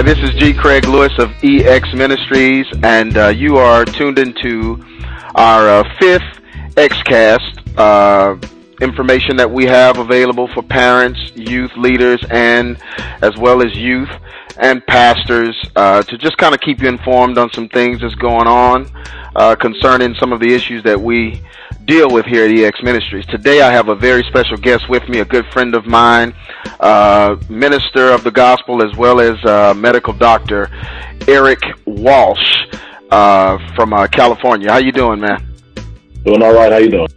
Hi, this is G. Craig Lewis of EX Ministries, and uh, you are tuned into our uh, fifth XCast uh, information that we have available for parents, youth leaders, and as well as youth and pastors uh, to just kind of keep you informed on some things that's going on uh, concerning some of the issues that we deal with here at EX Ministries. Today I have a very special guest with me, a good friend of mine, uh, minister of the gospel as well as uh, medical doctor, Eric Walsh uh, from uh, California. How you doing, man? Doing all right. How you doing?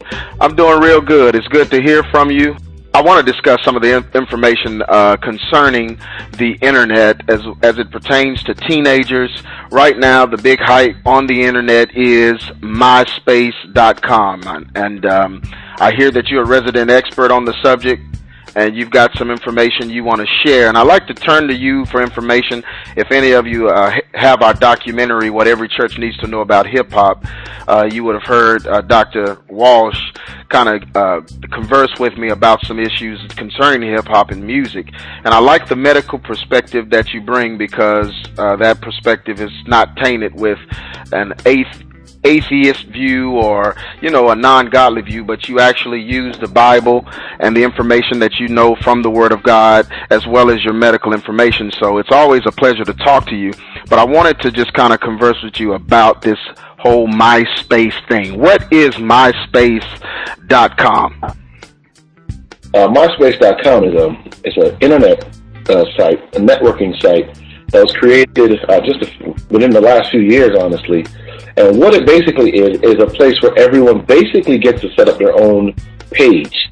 I'm doing real good. It's good to hear from you. I want to discuss some of the information uh, concerning the internet as as it pertains to teenagers. Right now, the big hype on the internet is MySpace.com, and um, I hear that you're a resident expert on the subject and you've got some information you want to share. And I'd like to turn to you for information. If any of you uh, have our documentary, What Every Church Needs to Know About Hip Hop, uh, you would have heard uh, Dr. Walsh kind of uh, converse with me about some issues concerning hip hop and music. And I like the medical perspective that you bring because uh, that perspective is not tainted with an eighth atheist view or, you know, a non-godly view, but you actually use the Bible and the information that you know from the Word of God as well as your medical information. So it's always a pleasure to talk to you. But I wanted to just kind of converse with you about this whole MySpace thing. What is MySpace.com? Uh, MySpace.com is a it's an internet uh, site, a networking site that was created uh, just within the last few years, honestly. And what it basically is, is a place where everyone basically gets to set up their own page.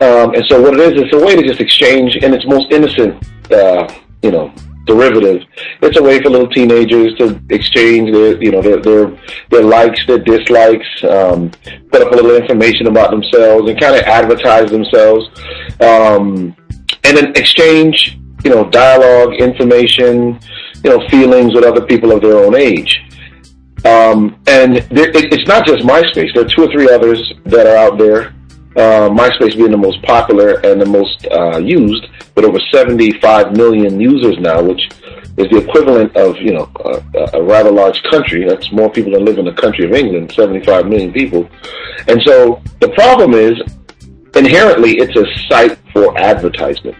Um, and so what it is, it's a way to just exchange in its most innocent, uh, you know, derivative. It's a way for little teenagers to exchange their, you know, their their, their likes, their dislikes, um, put up a little information about themselves, and kind of advertise themselves, um, and then exchange you know, dialogue, information, you know, feelings with other people of their own age. Um, and there, it, it's not just MySpace. There are two or three others that are out there. Uh, MySpace being the most popular and the most uh, used, with over 75 million users now, which is the equivalent of you know a, a rather large country. That's more people than live in the country of England, 75 million people. And so the problem is inherently it's a site for advertisement.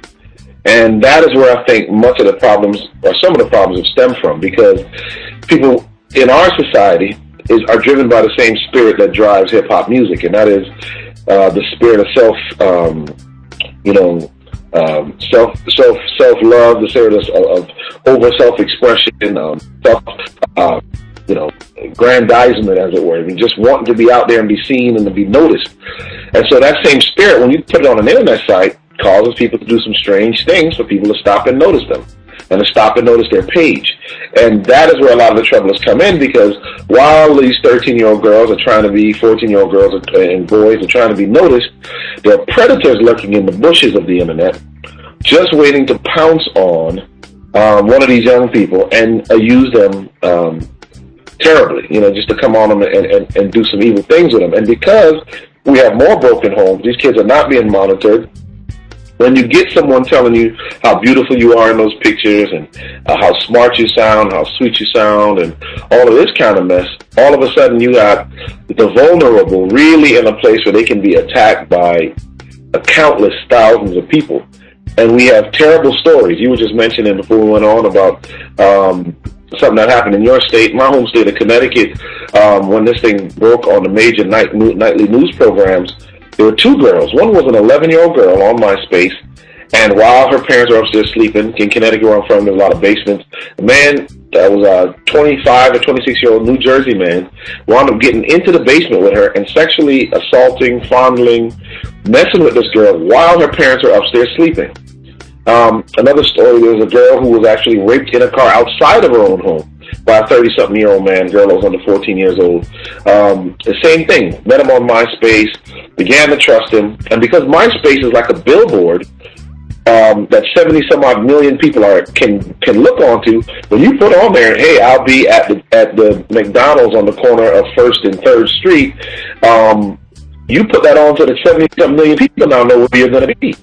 And that is where I think much of the problems, or some of the problems, have stemmed from, because people in our society is are driven by the same spirit that drives hip hop music, and that is uh, the spirit of self, um, you know, um, self self self love, the spirit of, of over self expression, um, self. Uh, you know, grandizement, as it were. I mean, just wanting to be out there and be seen and to be noticed. And so that same spirit, when you put it on an internet site, causes people to do some strange things for people to stop and notice them and to stop and notice their page. And that is where a lot of the trouble has come in because while these 13 year old girls are trying to be, 14 year old girls and boys are trying to be noticed, there are predators lurking in the bushes of the internet just waiting to pounce on um, one of these young people and uh, use them um, terribly, you know, just to come on them and, and, and do some evil things with them. And because we have more broken homes, these kids are not being monitored when you get someone telling you how beautiful you are in those pictures and uh, how smart you sound, how sweet you sound, and all of this kind of mess, all of a sudden you got the vulnerable really in a place where they can be attacked by countless thousands of people. And we have terrible stories. You were just mentioning before we went on about um, something that happened in your state, my home state of Connecticut, um, when this thing broke on the major night, nightly news programs there were two girls. One was an 11 year old girl on MySpace, and while her parents were upstairs sleeping in Connecticut, where I'm from, there's a lot of basements. A man that was a 25 or 26 year old New Jersey man wound up getting into the basement with her and sexually assaulting, fondling, messing with this girl while her parents were upstairs sleeping. Um, another story, there was a girl who was actually raped in a car outside of her own home by a 30 something year old man, girl that was under 14 years old. Um, the same thing. Met him on MySpace, began to trust him, and because MySpace is like a billboard, um, that 70 some odd million people are can can look onto. When you put on there, hey, I'll be at the at the McDonald's on the corner of First and Third Street. Um, you put that on so that 70 some million people now know where you're going to be.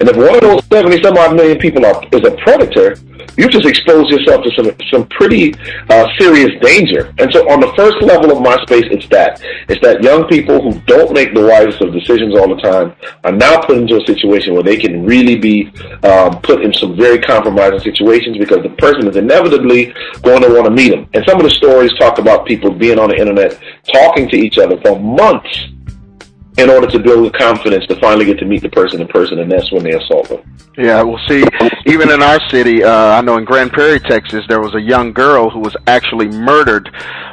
And if one of those 70 some odd million people are, is a predator, you just expose yourself to some some pretty uh, serious danger. And so, on the first level of MySpace, it's that it's that young people who don't make the wisest of decisions all the time are now put into a situation where they can really be um, put in some very compromising situations because the person is inevitably going to want to meet them. And some of the stories talk about people being on the internet talking to each other for months in order to build confidence to finally get to meet the person in person, and that's when they assault them. Yeah, well, see, even in our city, uh, I know in Grand Prairie, Texas, there was a young girl who was actually murdered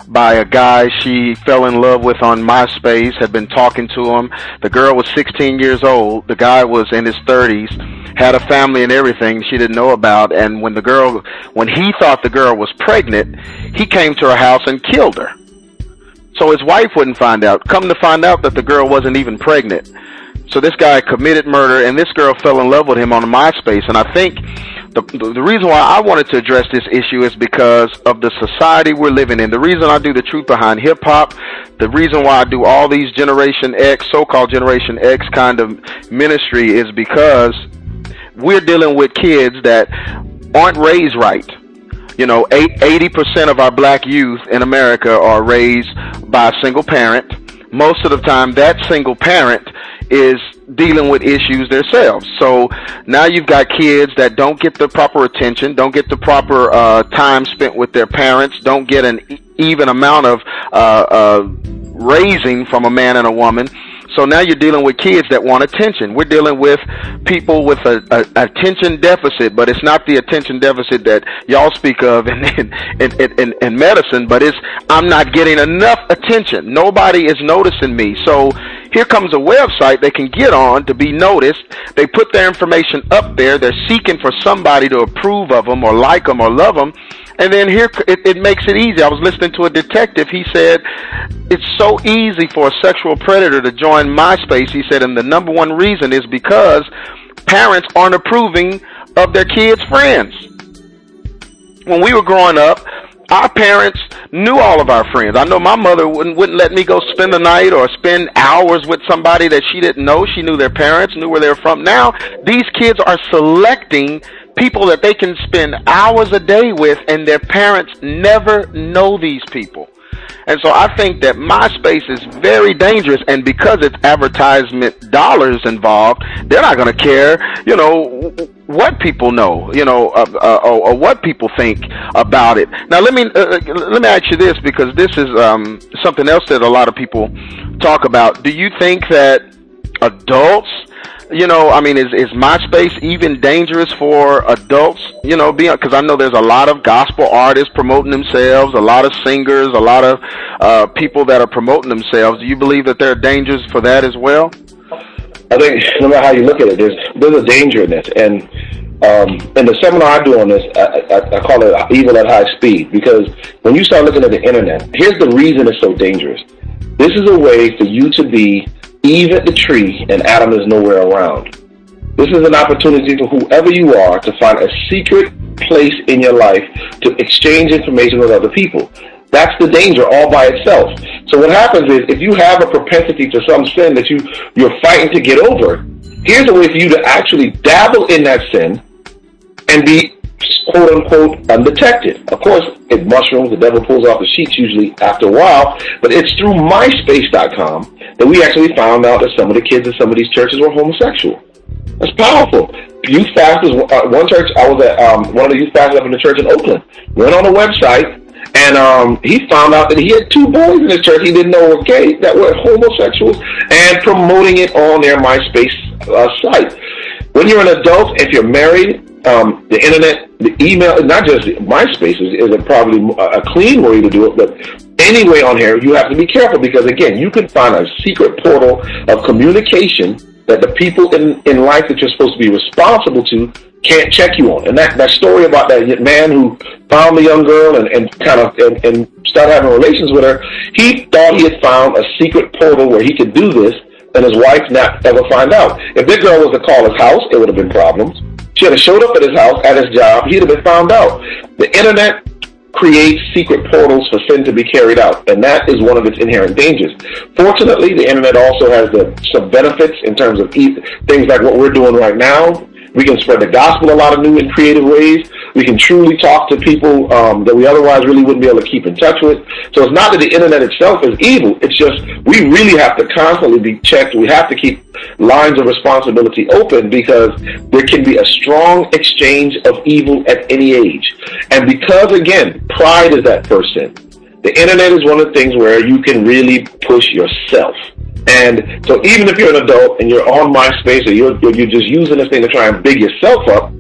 by a guy she fell in love with on MySpace, had been talking to him. The girl was 16 years old. The guy was in his 30s, had a family and everything she didn't know about. And when the girl, when he thought the girl was pregnant, he came to her house and killed her so his wife wouldn't find out. Come to find out that the girl wasn't even pregnant. So this guy committed murder, and this girl fell in love with him on MySpace. And I think the the reason why I wanted to address this issue is because of the society we're living in. The reason I do the truth behind hip hop, the reason why I do all these Generation X, so-called Generation X kind of ministry is because we're dealing with kids that aren't raised right you know, 80% of our black youth in America are raised by a single parent. Most of the time, that single parent is dealing with issues themselves. So now you've got kids that don't get the proper attention, don't get the proper uh, time spent with their parents, don't get an even amount of uh, uh, raising from a man and a woman. So now you're dealing with kids that want attention. We're dealing with people with a, a attention deficit, but it's not the attention deficit that y'all speak of in, in, in, in, in medicine, but it's I'm not getting enough attention. Nobody is noticing me. So here comes a website they can get on to be noticed. They put their information up there. They're seeking for somebody to approve of them or like them or love them. And then here, it, it makes it easy. I was listening to a detective. He said, it's so easy for a sexual predator to join MySpace. He said, and the number one reason is because parents aren't approving of their kids' friends. When we were growing up, our parents knew all of our friends. I know my mother wouldn't wouldn't let me go spend the night or spend hours with somebody that she didn't know. She knew their parents, knew where they were from. Now these kids are selecting people that they can spend hours a day with and their parents never know these people. And so I think that MySpace is very dangerous, and because it's advertisement dollars involved, they're not going to care, you know, what people know, you know, uh, uh, or, or, what people think about it. Now, let me uh, let me ask you this because this is um, something else that a lot of people talk about. Do you think that adults you know, I mean, is is MySpace even dangerous for adults? You know, because I know there's a lot of gospel artists promoting themselves, a lot of singers, a lot of uh, people that are promoting themselves. Do you believe that there are dangers for that as well? I think no matter how you look at it, there's there's a danger in this, and um, in the seminar I do on this, I, I, I call it evil at high speed because when you start looking at the internet, here's the reason it's so dangerous. This is a way for you to be Eve at the tree, and Adam is nowhere around. This is an opportunity for whoever you are to find a secret place in your life to exchange information with other people. That's the danger all by itself. So what happens is if you have a propensity to some sin that you, you're fighting to get over, here's a way for you to actually dabble in that sin and be quote unquote undetected. Of course, it mushrooms, the devil pulls off the sheets usually after a while, but it's through MySpace.com that we actually found out that some of the kids in some of these churches were homosexual. That's powerful. Youth fasters. Uh, one church, I was at um, one of the youth fasters up in the church in Oakland. Went on the website and um, he found out that he had two boys in his church he didn't know were gay that were homosexuals and promoting it on their MySpace uh, site. When you're an adult, if you're married, um, the internet, the email, not just MySpace is, is a probably a clean way to do it, but anyway on here, you have to be careful because again, you can find a secret portal of communication that the people in, in life that you're supposed to be responsible to can't check you on. And that, that story about that man who found the young girl and, and kind of and, and started having relations with her, he thought he had found a secret portal where he could do this and his wife not ever find out. If this girl was to call his house, it would have been problems. She had showed up at his house, at his job, he'd have been found out. The internet creates secret portals for sin to be carried out, and that is one of its inherent dangers. Fortunately, the internet also has the, some benefits in terms of e- things like what we're doing right now. We can spread the gospel a lot of new and creative ways. We can truly talk to people um, that we otherwise really wouldn't be able to keep in touch with. So it's not that the internet itself is evil. It's just we really have to constantly be checked. We have to keep lines of responsibility open because there can be a strong exchange of evil at any age. And because, again, pride is that sin. The internet is one of the things where you can really push yourself. And so even if you're an adult and you're on MySpace or you're, you're just using this thing to try and big yourself up,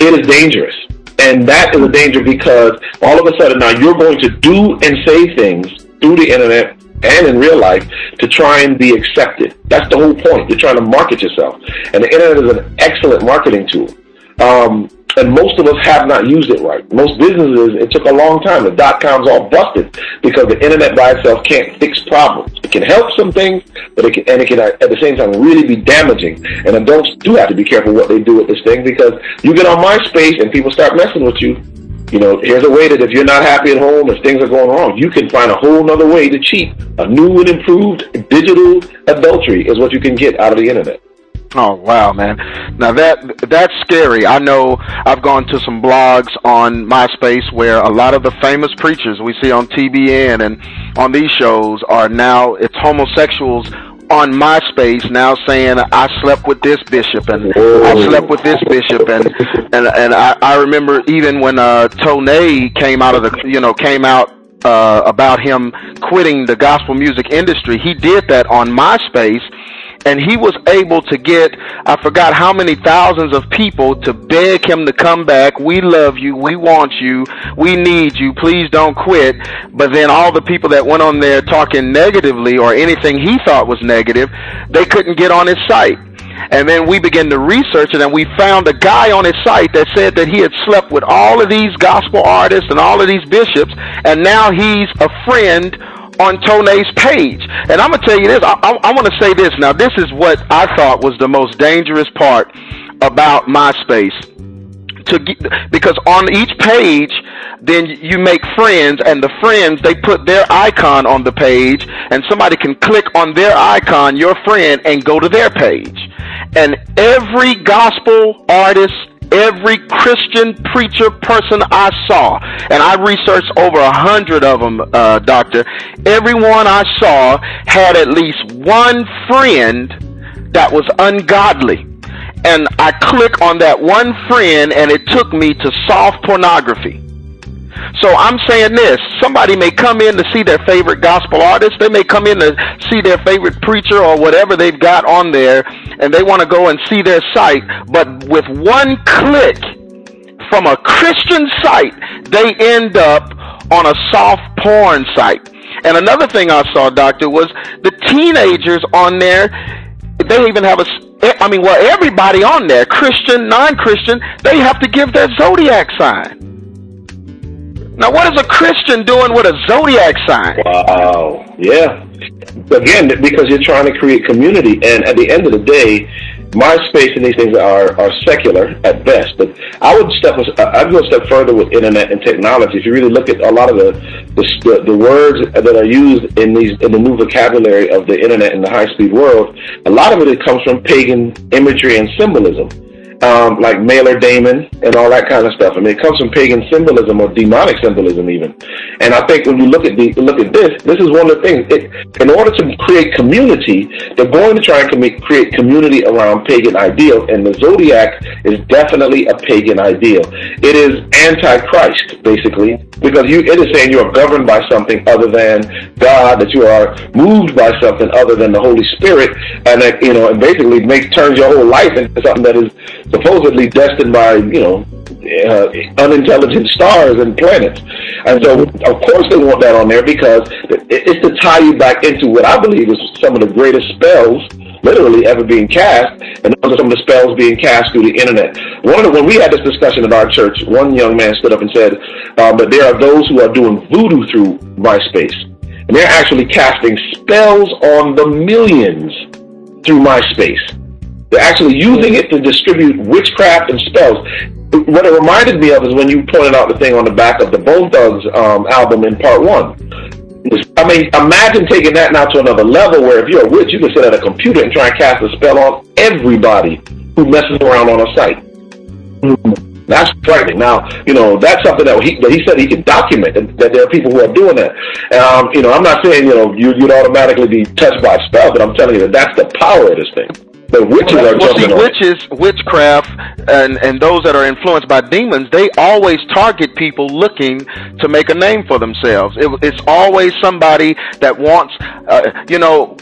it is dangerous. And that is a danger because all of a sudden now you're going to do and say things through the internet and in real life to try and be accepted. That's the whole point. You're trying to market yourself. And the internet is an excellent marketing tool. Um, and most of us have not used it right. Most businesses, it took a long time. The dot coms all busted because the internet by itself can't fix problems. It can help some things, but it can, and it can uh, at the same time really be damaging. And adults do have to be careful what they do with this thing because you get on MySpace and people start messing with you. You know, here's a way that if you're not happy at home, if things are going wrong, you can find a whole other way to cheat. A new and improved digital adultery is what you can get out of the internet. Oh wow, man! Now that that's scary. I know I've gone to some blogs on MySpace where a lot of the famous preachers we see on TBN and on these shows are now it's homosexuals on MySpace now saying I slept with this bishop and I slept with this bishop and and and I, I remember even when uh Tone came out of the you know came out uh about him quitting the gospel music industry he did that on MySpace and he was able to get I forgot how many thousands of people to beg him to come back. We love you. We want you. We need you. Please don't quit. But then all the people that went on there talking negatively or anything he thought was negative, they couldn't get on his site. And then we began to research it and we found a guy on his site that said that he had slept with all of these gospel artists and all of these bishops and now he's a friend on Tone's page. And I'm gonna tell you this. I, I, I want to say this. Now, this is what I thought was the most dangerous part about MySpace. To get, because on each page, then you make friends, and the friends they put their icon on the page, and somebody can click on their icon, your friend, and go to their page. And every gospel artist every Christian preacher person I saw, and I researched over a hundred of them, uh, doctor. Everyone I saw had at least one friend that was ungodly. And I click on that one friend and it took me to soft pornography. So I'm saying this, somebody may come in to see their favorite gospel artist, they may come in to see their favorite preacher or whatever they've got on there, and they want to go and see their site, but with one click from a Christian site, they end up on a soft porn site. And another thing I saw, doctor, was the teenagers on there, they even have a I mean, well, everybody on there, Christian, non-Christian, they have to give their zodiac sign. Now, what is a Christian doing with a zodiac sign? Wow. Yeah. Again, because you're trying to create community, and at the end of the day, MySpace and these things are, are secular at best. But I would step uh, I'd go a step further with internet and technology. If you really look at a lot of the the, the words that are used in these in the new vocabulary of the internet and the high speed world, a lot of it comes from pagan imagery and symbolism um, like Mailer Daemon and all that kind of stuff. I mean, it comes from pagan symbolism or demonic symbolism even. And I think when you look at the look at this, this is one of the things. It, in order to create community, they're going to try and com- create community around pagan ideals, and the zodiac is definitely a pagan ideal. It is antichrist, basically, because you it is saying you are governed by something other than God, that you are moved by something other than the Holy Spirit, and that you know, and basically makes turns your whole life into something that is supposedly destined by, you know, uh, unintelligent stars and planets. And so, of course, they want that on there because it's to tie you back into what I believe is some of the greatest spells literally ever being cast, and those are some of the spells being cast through the internet. One of the, when we had this discussion in our church, one young man stood up and said um, that there are those who are doing voodoo through MySpace, and they're actually casting spells on the millions through MySpace. They're actually using it to distribute witchcraft and spells. What it reminded me of is when you pointed out the thing on the back of the Bone Thugs um, album in part one. I mean, imagine taking that now to another level where if you're a witch, you can sit at a computer and try and cast a spell on everybody who messes around on a site. That's frightening. Now, you know, that's something that he, that he said he can document, that, that there are people who are doing that. Um, you know, I'm not saying, you know, you, you'd automatically be touched by a spell, but I'm telling you that that's the power of this thing. The witches well, are well, see, witches, witchcraft, and and those that are influenced by demons, they always target people looking to make a name for themselves. It, it's always somebody that wants, uh, you know,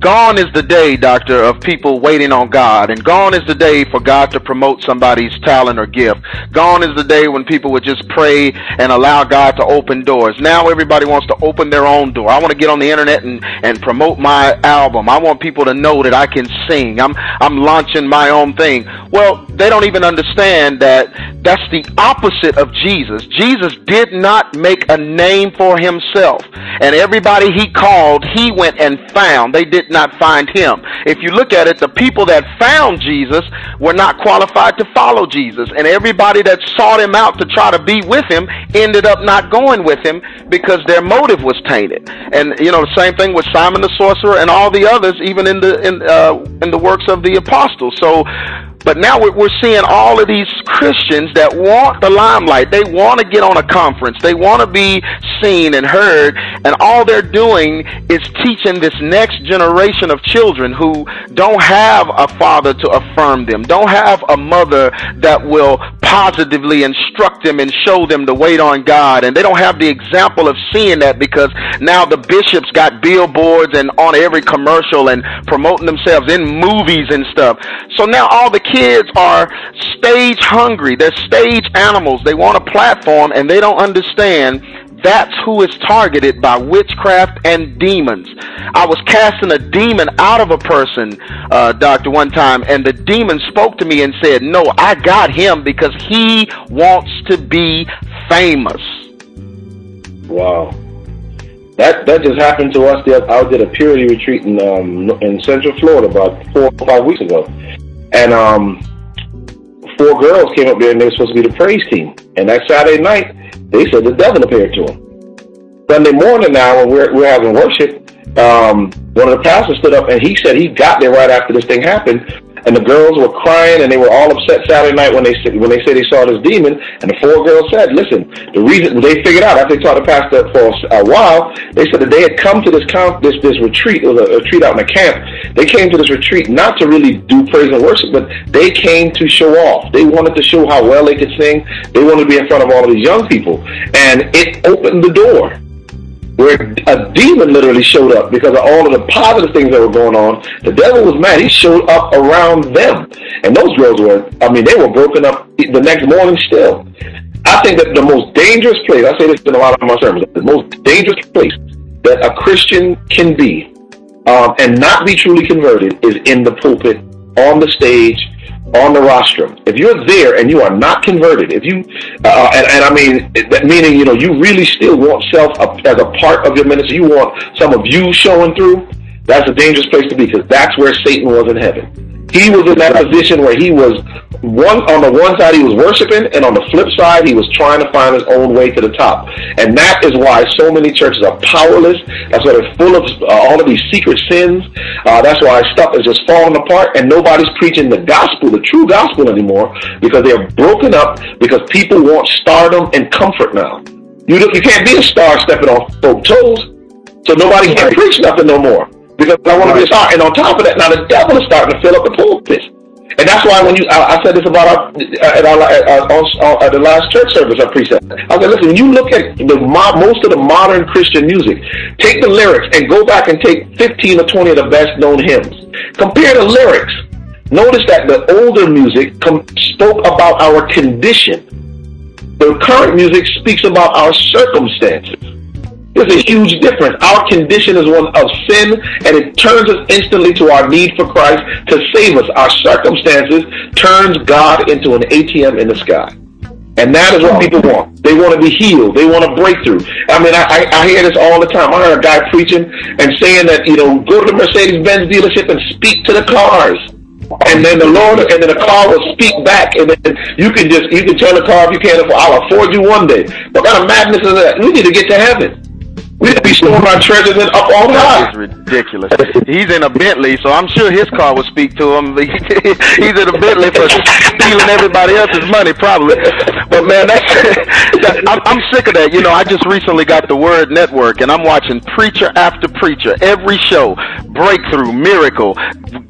gone is the day, doctor, of people waiting on God, and gone is the day for God to promote somebody's talent or gift. Gone is the day when people would just pray and allow God to open doors. Now everybody wants to open their own door. I want to get on the internet and, and promote my album. I want people to know that I can sing. I'm I'm launching my own thing. Well, they don't even understand that that's the opposite of Jesus. Jesus did not make a name for himself, and everybody he called, he went and found. They did not find him. If you look at it, the people that found Jesus were not qualified to follow Jesus. And everybody that sought him out to try to be with him ended up not going with him because their motive was tainted. And, you know, the same thing with Simon the sorcerer and all the others, even in the, in, uh, in the works of the apostles. So, but now we're seeing all of these Christians that want the limelight. They want to get on a conference. They want to be seen and heard. And all they're doing is teaching this next generation of children who don't have a father to affirm them, don't have a mother that will positively instruct them and show them to wait on God. And they don't have the example of seeing that because now the bishops got billboards and on every commercial and promoting themselves in movies and stuff. So now all the kids are stage hungry. They're stage animals. They want a platform and they don't understand that's who is targeted by witchcraft and demons. I was casting a demon out of a person, uh, doctor, one time, and the demon spoke to me and said, No, I got him because he wants to be famous. Wow. That that just happened to us. I did a purity retreat in um, in Central Florida about four or five weeks ago, and um, four girls came up there and they were supposed to be the praise team. And that Saturday night, they said the devil appeared to them. Sunday morning now, when we're, we're having worship, um, one of the pastors stood up and he said he got there right after this thing happened and the girls were crying and they were all upset Saturday night when they when they said they saw this demon. And the four girls said, "Listen, the reason they figured out after they talked to pastor for a while, they said that they had come to this camp, this this retreat. It was a, a retreat out in a camp. They came to this retreat not to really do praise and worship, but they came to show off. They wanted to show how well they could sing. They wanted to be in front of all of these young people, and it opened the door." Where a demon literally showed up because of all of the positive things that were going on. The devil was mad. He showed up around them. And those girls were, I mean, they were broken up the next morning still. I think that the most dangerous place, I say this in a lot of my sermons, the most dangerous place that a Christian can be um, and not be truly converted is in the pulpit, on the stage, on the rostrum. If you're there and you are not converted, if you, uh, and, and I mean, meaning, you know, you really still want self as a part of your ministry, you want some of you showing through, that's a dangerous place to be because that's where Satan was in heaven. He was in that position where he was one on the one side he was worshiping, and on the flip side he was trying to find his own way to the top. And that is why so many churches are powerless. That's why they're full of uh, all of these secret sins. Uh, that's why stuff is just falling apart, and nobody's preaching the gospel, the true gospel anymore, because they're broken up because people want stardom and comfort now. You look, you can't be a star stepping on folks' toes, so nobody can preach nothing no more because I want to be star. And on top of that, now the devil is starting to fill up the pulpit. And that's why when you, I, I said this about our, at, our, at, our, at the last church service I preached. I said, listen, you look at the most of the modern Christian music, take the lyrics and go back and take 15 or 20 of the best known hymns. Compare the lyrics. Notice that the older music com- spoke about our condition. The current music speaks about our circumstances. There's a huge difference. Our condition is one of sin, and it turns us instantly to our need for Christ to save us. Our circumstances turns God into an ATM in the sky. And that is what oh. people want. They want to be healed. They want a breakthrough. I mean, I, I hear this all the time. I heard a guy preaching and saying that, you know, go to the Mercedes-Benz dealership and speak to the cars. And then the Lord, and then the car will speak back, and then you can just, you can tell the car if you can't afford, I'll afford you one day. What kind of madness is that? We need to get to heaven. We be storing our treasures in up all high. It's ridiculous. He's in a Bentley, so I'm sure his car will speak to him. He's in a Bentley for stealing everybody else's money, probably. But man, that's I'm sick of that. You know, I just recently got the Word Network, and I'm watching preacher after preacher, every show, breakthrough, miracle,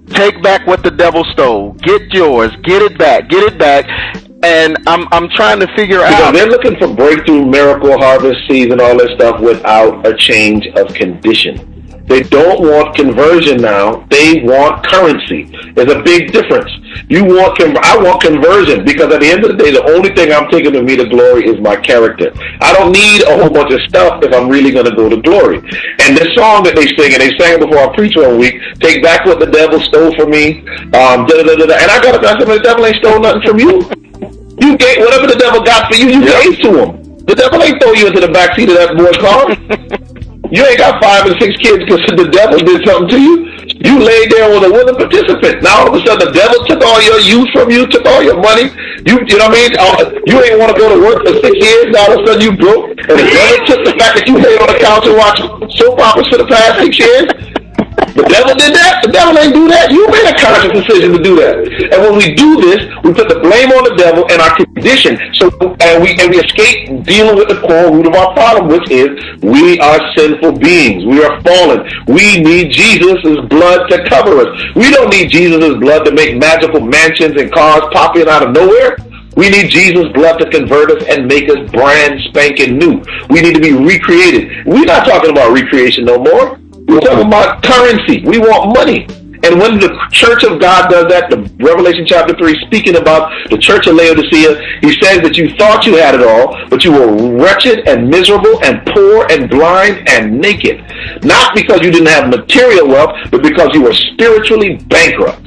take back what the devil stole, get yours, get it back, get it back and I'm I'm trying to figure because out. They're looking for breakthrough, miracle, harvest, season, all this stuff without a change of condition. They don't want conversion now. They want currency. There's a big difference. You want con- I want conversion because at the end of the day, the only thing I'm taking to me to glory is my character. I don't need a whole bunch of stuff if I'm really going to go to glory. And this song that they sing, and they sang it before I preached one week, take back what the devil stole from me. Um, da, da, da, da. And I got to I said, the devil ain't stole nothing from you. You gave whatever the devil got for you, you yep. gave to him. The devil ain't throw you into the back seat of that boy's car. You ain't got five or six kids because the devil did something to you. You laid there with a willing participant. Now all of a sudden the devil took all your youth from you, took all your money. You, you know what I mean? Uh, you ain't want to go to work for six years. Now all of a sudden you broke, and the devil took the fact that you laid on the couch and watched soap operas for the past six years. The devil did that. The devil ain't do that. You made a conscious decision to do that. And when we do this, we put the blame on the devil and our condition. So and we and we escape dealing with the core root of our problem, which is we are sinful beings. We are fallen. We need Jesus' blood to cover us. We don't need Jesus' blood to make magical mansions and cars popping out of nowhere. We need Jesus' blood to convert us and make us brand spanking new. We need to be recreated. We're not talking about recreation no more. We're talking about currency. We want money. And when the church of God does that, the Revelation chapter 3, speaking about the church of Laodicea, he says that you thought you had it all, but you were wretched and miserable and poor and blind and naked. Not because you didn't have material wealth, but because you were spiritually bankrupt.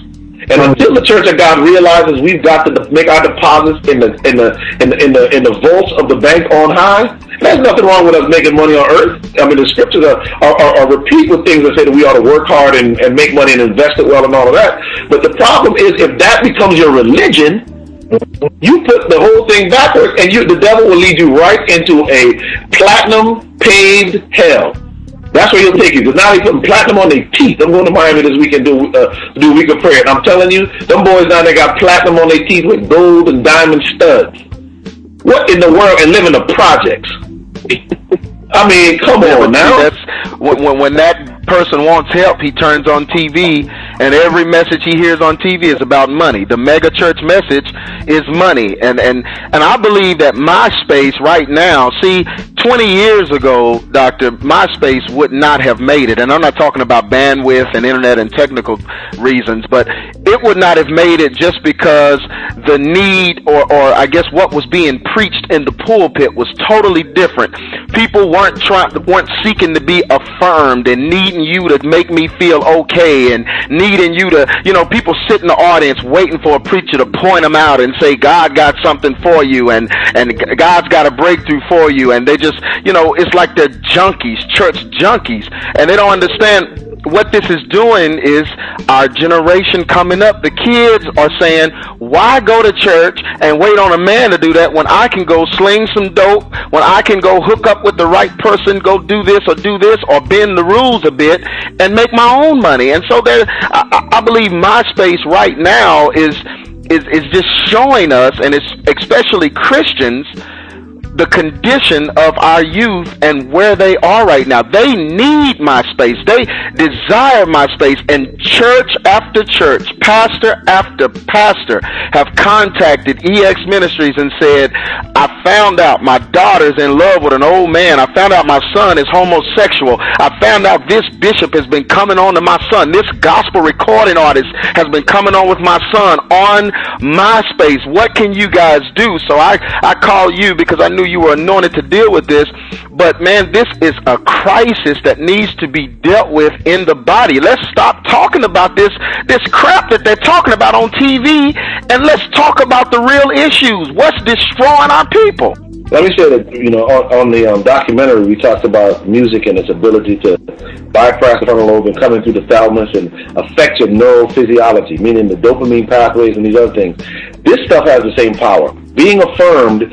And until the Church of God realizes we've got to make our deposits in the in the in the in the, in the vaults of the bank on high, there's nothing wrong with us making money on earth. I mean, the scriptures are, are, are, are repeat with things that say that we ought to work hard and, and make money and invest it well and all of that. But the problem is if that becomes your religion, you put the whole thing backwards and you, the devil will lead you right into a platinum paved hell. That's where he'll take you. Because now he's putting platinum on their teeth. I'm going to Miami this weekend do uh, do a week of prayer. And I'm telling you, them boys down there got platinum on their teeth with gold and diamond studs. What in the world? And living in the projects. I mean, come yeah, on now. That's when, when that person wants help, he turns on TV, and every message he hears on TV is about money. The mega church message is money, and and and I believe that MySpace right now. See, 20 years ago, Doctor, MySpace would not have made it, and I'm not talking about bandwidth and internet and technical reasons, but it would not have made it just because the need, or or I guess what was being preached in the pulpit was totally different. People weren't trying, weren't seeking to be affirmed and needing you to make me feel okay and needing you to, you know, people sit in the audience waiting for a preacher to point them out and say, God got something for you and, and God's got a breakthrough for you. And they just, you know, it's like they're junkies, church junkies. And they don't understand what this is doing is our generation coming up, the kids are saying, why go to church and wait on a man to do that when I can go sling some dope, when I can go hook up with the right person, go do this or do this or bend the rules a bit and make my own money. And so there, I, I believe MySpace right now is, is, is just showing us, and it's especially Christians, the condition of our youth and where they are right now. They need MySpace. They desire MySpace. And church after church, pastor after pastor have contacted EX Ministries and said, I found out my daughter's in love with an old man. I found out my son is homosexual. I found out this bishop has been coming on to my son. This gospel recording artist has been coming on with my son on MySpace. What can you guys do? So I, I call you because I knew you were anointed to deal with this, but man, this is a crisis that needs to be dealt with in the body. Let's stop talking about this, this crap that they're talking about on TV, and let's talk about the real issues. What's destroying our people? Let me say that, you know, on, on the um, documentary, we talked about music and its ability to bypass the frontal lobe and come through the thalamus and affect your neurophysiology, meaning the dopamine pathways and these other things. This stuff has the same power. being affirmed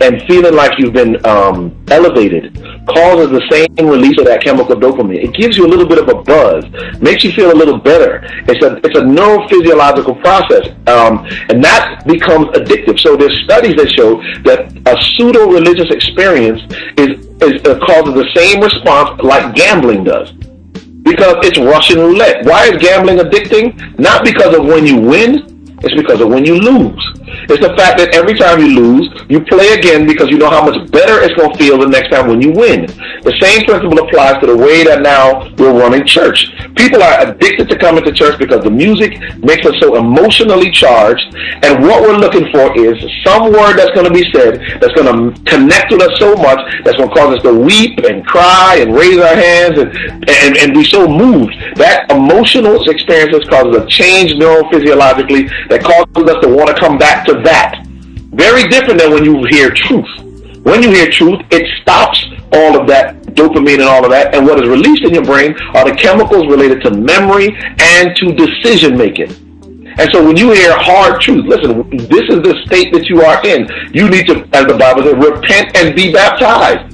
and feeling like you've been um, elevated causes the same release of that chemical dopamine. It gives you a little bit of a buzz, makes you feel a little better. It's a it's a neurophysiological process, um, and that becomes addictive. So there's studies that show that a pseudo religious experience is is uh, causes the same response like gambling does because it's Russian roulette. Why is gambling addicting? Not because of when you win, it's because of when you lose. It's the fact that every time you lose, you play again because you know how much better it's going to feel the next time when you win. The same principle applies to the way that now we're running church. People are addicted to coming to church because the music makes us so emotionally charged, and what we're looking for is some word that's going to be said that's going to connect with us so much that's going to cause us to weep and cry and raise our hands and, and, and be so moved. That emotional experience causes a change neurophysiologically that causes us to want to come back to that. Very different than when you hear truth. When you hear truth, it stops all of that dopamine and all of that, and what is released in your brain are the chemicals related to memory and to decision making. And so when you hear hard truth, listen, this is the state that you are in. You need to, as the Bible says, repent and be baptized.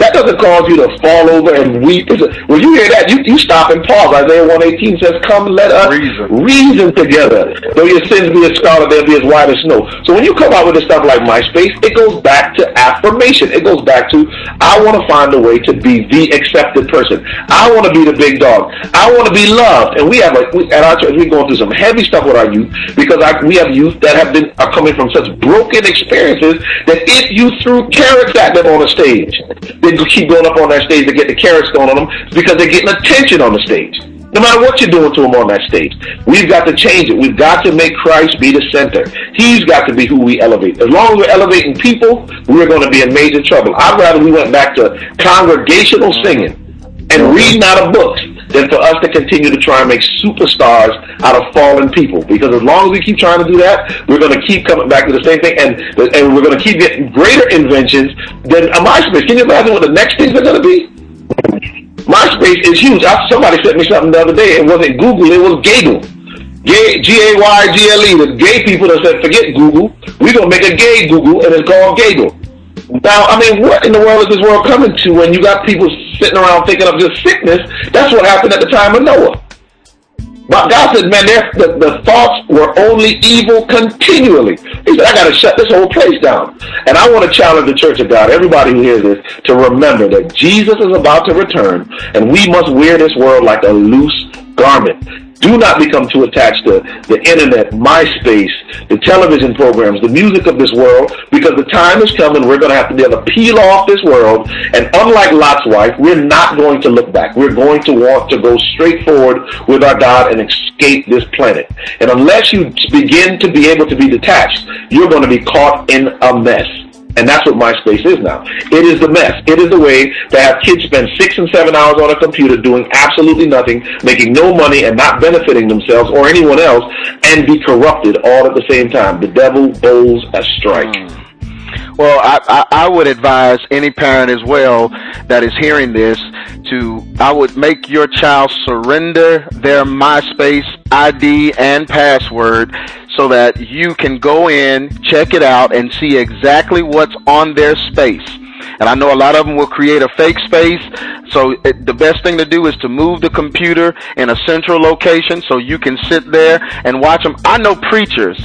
That doesn't cause you to fall over and weep. When you hear that, you, you stop and pause. Isaiah 118 says, Come, let us reason, reason together. Though your sins be as scarlet, they'll be as white as snow. So when you come out with this stuff like MySpace, it goes back to affirmation. It goes back to, I want to find a way to be the accepted person. I want to be the big dog. I want to be loved. And we have, a, we, at our church, we're going through some heavy stuff with our youth because I, we have youth that have been, are coming from such broken experiences that if you threw carrots at them on a stage, they keep going up on that stage to get the carrots thrown on them because they're getting attention on the stage. No matter what you're doing to them on that stage, we've got to change it. We've got to make Christ be the center. He's got to be who we elevate. As long as we're elevating people, we're going to be in major trouble. I'd rather we went back to congregational singing and reading out of books than for us to continue to try and make superstars out of fallen people. Because as long as we keep trying to do that, we're going to keep coming back to the same thing, and and we're going to keep getting greater inventions than a MySpace. Can you imagine what the next things are going to be? MySpace is huge. I, somebody sent me something the other day. It wasn't Google. It was. Gay, G-A-Y-G-L-E, the gay people that said, forget Google. We're going to make a gay Google, and it's called Gaygle. Now, I mean, what in the world is this world coming to when you got people sitting around thinking of just sickness? That's what happened at the time of Noah. But God said, man, the, the thoughts were only evil continually. He said, I got to shut this whole place down. And I want to challenge the church of God, everybody who hears this, to remember that Jesus is about to return, and we must wear this world like a loose garment. Do not become too attached to the internet, MySpace, the television programs, the music of this world, because the time is coming we're going to have to be able to peel off this world. And unlike Lot's wife, we're not going to look back. We're going to want to go straight forward with our God and escape this planet. And unless you begin to be able to be detached, you're going to be caught in a mess. And that's what MySpace is now. It is the mess. It is the way to have kids spend six and seven hours on a computer doing absolutely nothing, making no money and not benefiting themselves or anyone else, and be corrupted all at the same time. The devil bowls a strike. Mm. Well, I, I, I would advise any parent as well that is hearing this to, I would make your child surrender their MySpace ID and password so that you can go in, check it out, and see exactly what's on their space. And I know a lot of them will create a fake space. So it, the best thing to do is to move the computer in a central location so you can sit there and watch them. I know preachers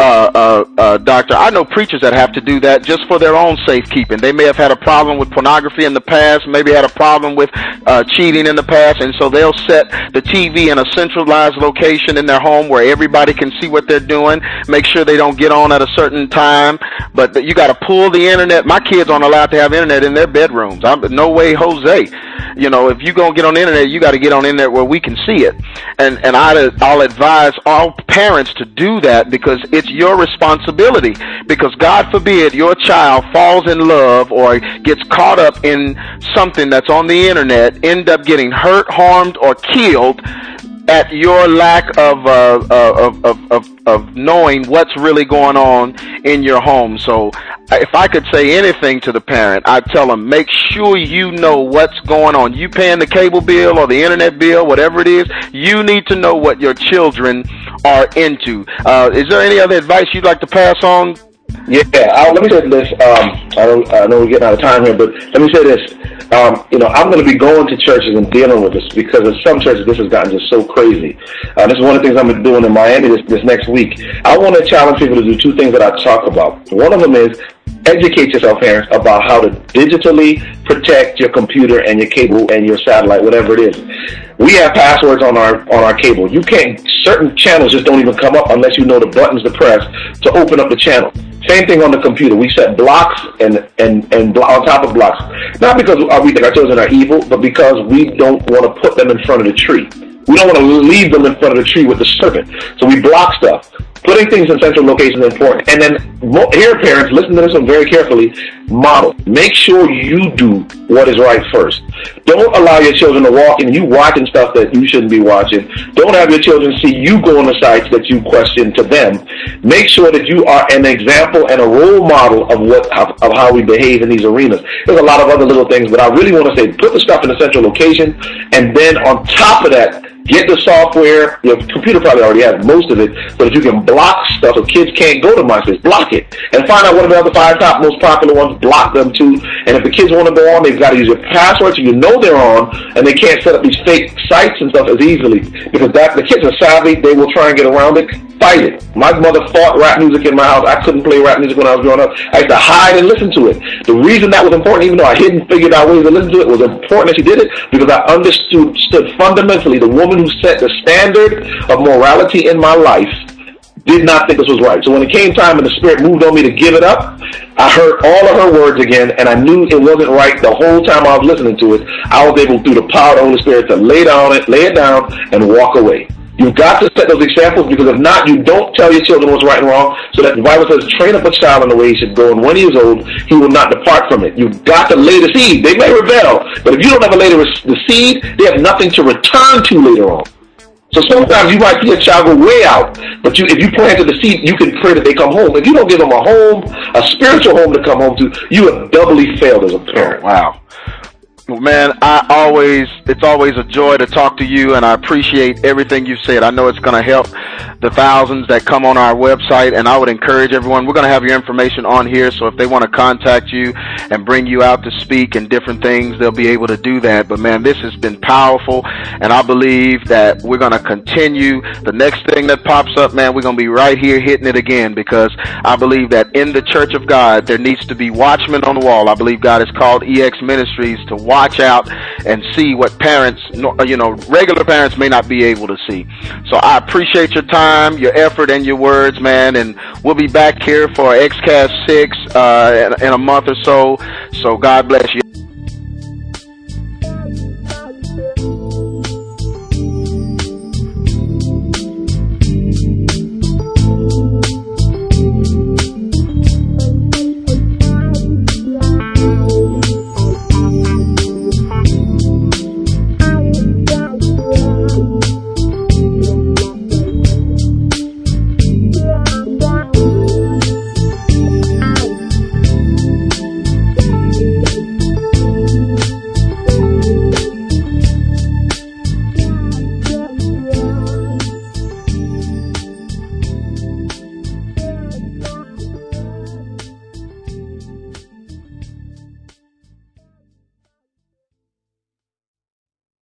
uh, uh, uh, doctor, I know preachers that have to do that just for their own safekeeping. They may have had a problem with pornography in the past, maybe had a problem with uh, cheating in the past, and so they'll set the TV in a centralized location in their home where everybody can see what they're doing. Make sure they don't get on at a certain time, but you got to pull the internet. My kids aren't allowed to have internet in their bedrooms. I'm, no way, Jose. You know, if you gonna get on the internet, you got to get on the internet where we can see it. And and I I'll advise all parents to do that because it's your responsibility because God forbid your child falls in love or gets caught up in something that's on the internet, end up getting hurt, harmed, or killed at your lack of, uh, of, of, of, of knowing what's really going on in your home. So if I could say anything to the parent, I'd tell them, make sure you know what's going on. You paying the cable bill or the internet bill, whatever it is, you need to know what your children are into. Uh, is there any other advice you'd like to pass on Yeah, I'll, let me say this. Um, I, don't, I know we're getting out of time here, but let me say this. Um, you know, I'm going to be going to churches and dealing with this because in some churches this has gotten just so crazy. Uh, this is one of the things I'm doing in Miami this, this next week. I want to challenge people to do two things that I talk about. One of them is educate yourself, parents, about how to digitally protect your computer and your cable and your satellite, whatever it is. We have passwords on our on our cable. You can't. Certain channels just don't even come up unless you know the buttons to press to open up the channel. Same thing on the computer. We set blocks and and and on top of blocks, not because we think our children are evil, but because we don't want to put them in front of the tree. We don't want to leave them in front of the tree with the serpent. So we block stuff. Putting things in central locations is important. And then here, parents, listen to this one very carefully. Model. Make sure you do what is right first. Don't allow your children to walk in you watching stuff that you shouldn't be watching. Don't have your children see you go on the sites that you question to them. Make sure that you are an example and a role model of what of, of how we behave in these arenas. There's a lot of other little things, but I really want to say put the stuff in the central location, and then on top of that, Get the software. Your computer probably already has most of it, so that you can block stuff so kids can't go to MySpace. Block it. And find out what are the other five top most popular ones. Block them too. And if the kids want to go on, they've got to use your password so you know they're on, and they can't set up these fake sites and stuff as easily. Because that the kids are savvy. They will try and get around it. Fight it. My mother fought rap music in my house. I couldn't play rap music when I was growing up. I used to hide and listen to it. The reason that was important, even though I hadn't figured out ways to listen to it, was important that she did it because I understood fundamentally the woman who set the standard of morality in my life did not think this was right. So when it came time and the Spirit moved on me to give it up, I heard all of her words again, and I knew it wasn't right the whole time I was listening to it. I was able, through the power of the Holy Spirit, to lay down it, lay it down, and walk away. You've got to set those examples because if not, you don't tell your children what's right and wrong. So that the Bible says, train up a child in the way he should go, and when he is old, he will not depart from it. You've got to lay the seed. They may rebel, but if you don't ever lay the, seed, they have nothing to return to later on. So sometimes you might see a child go way out, but you, if you planted the seed, you can pray that they come home. If you don't give them a home, a spiritual home to come home to, you have doubly failed as a parent. Wow. Man, I always, it's always a joy to talk to you and I appreciate everything you said. I know it's going to help the thousands that come on our website and I would encourage everyone, we're going to have your information on here so if they want to contact you and bring you out to speak and different things, they'll be able to do that. But man, this has been powerful and I believe that we're going to continue. The next thing that pops up, man, we're going to be right here hitting it again because I believe that in the church of God, there needs to be watchmen on the wall. I believe God has called EX Ministries to watch watch out and see what parents, you know, regular parents may not be able to see. So I appreciate your time, your effort, and your words, man. And we'll be back here for XCast 6 uh, in, in a month or so. So God bless you.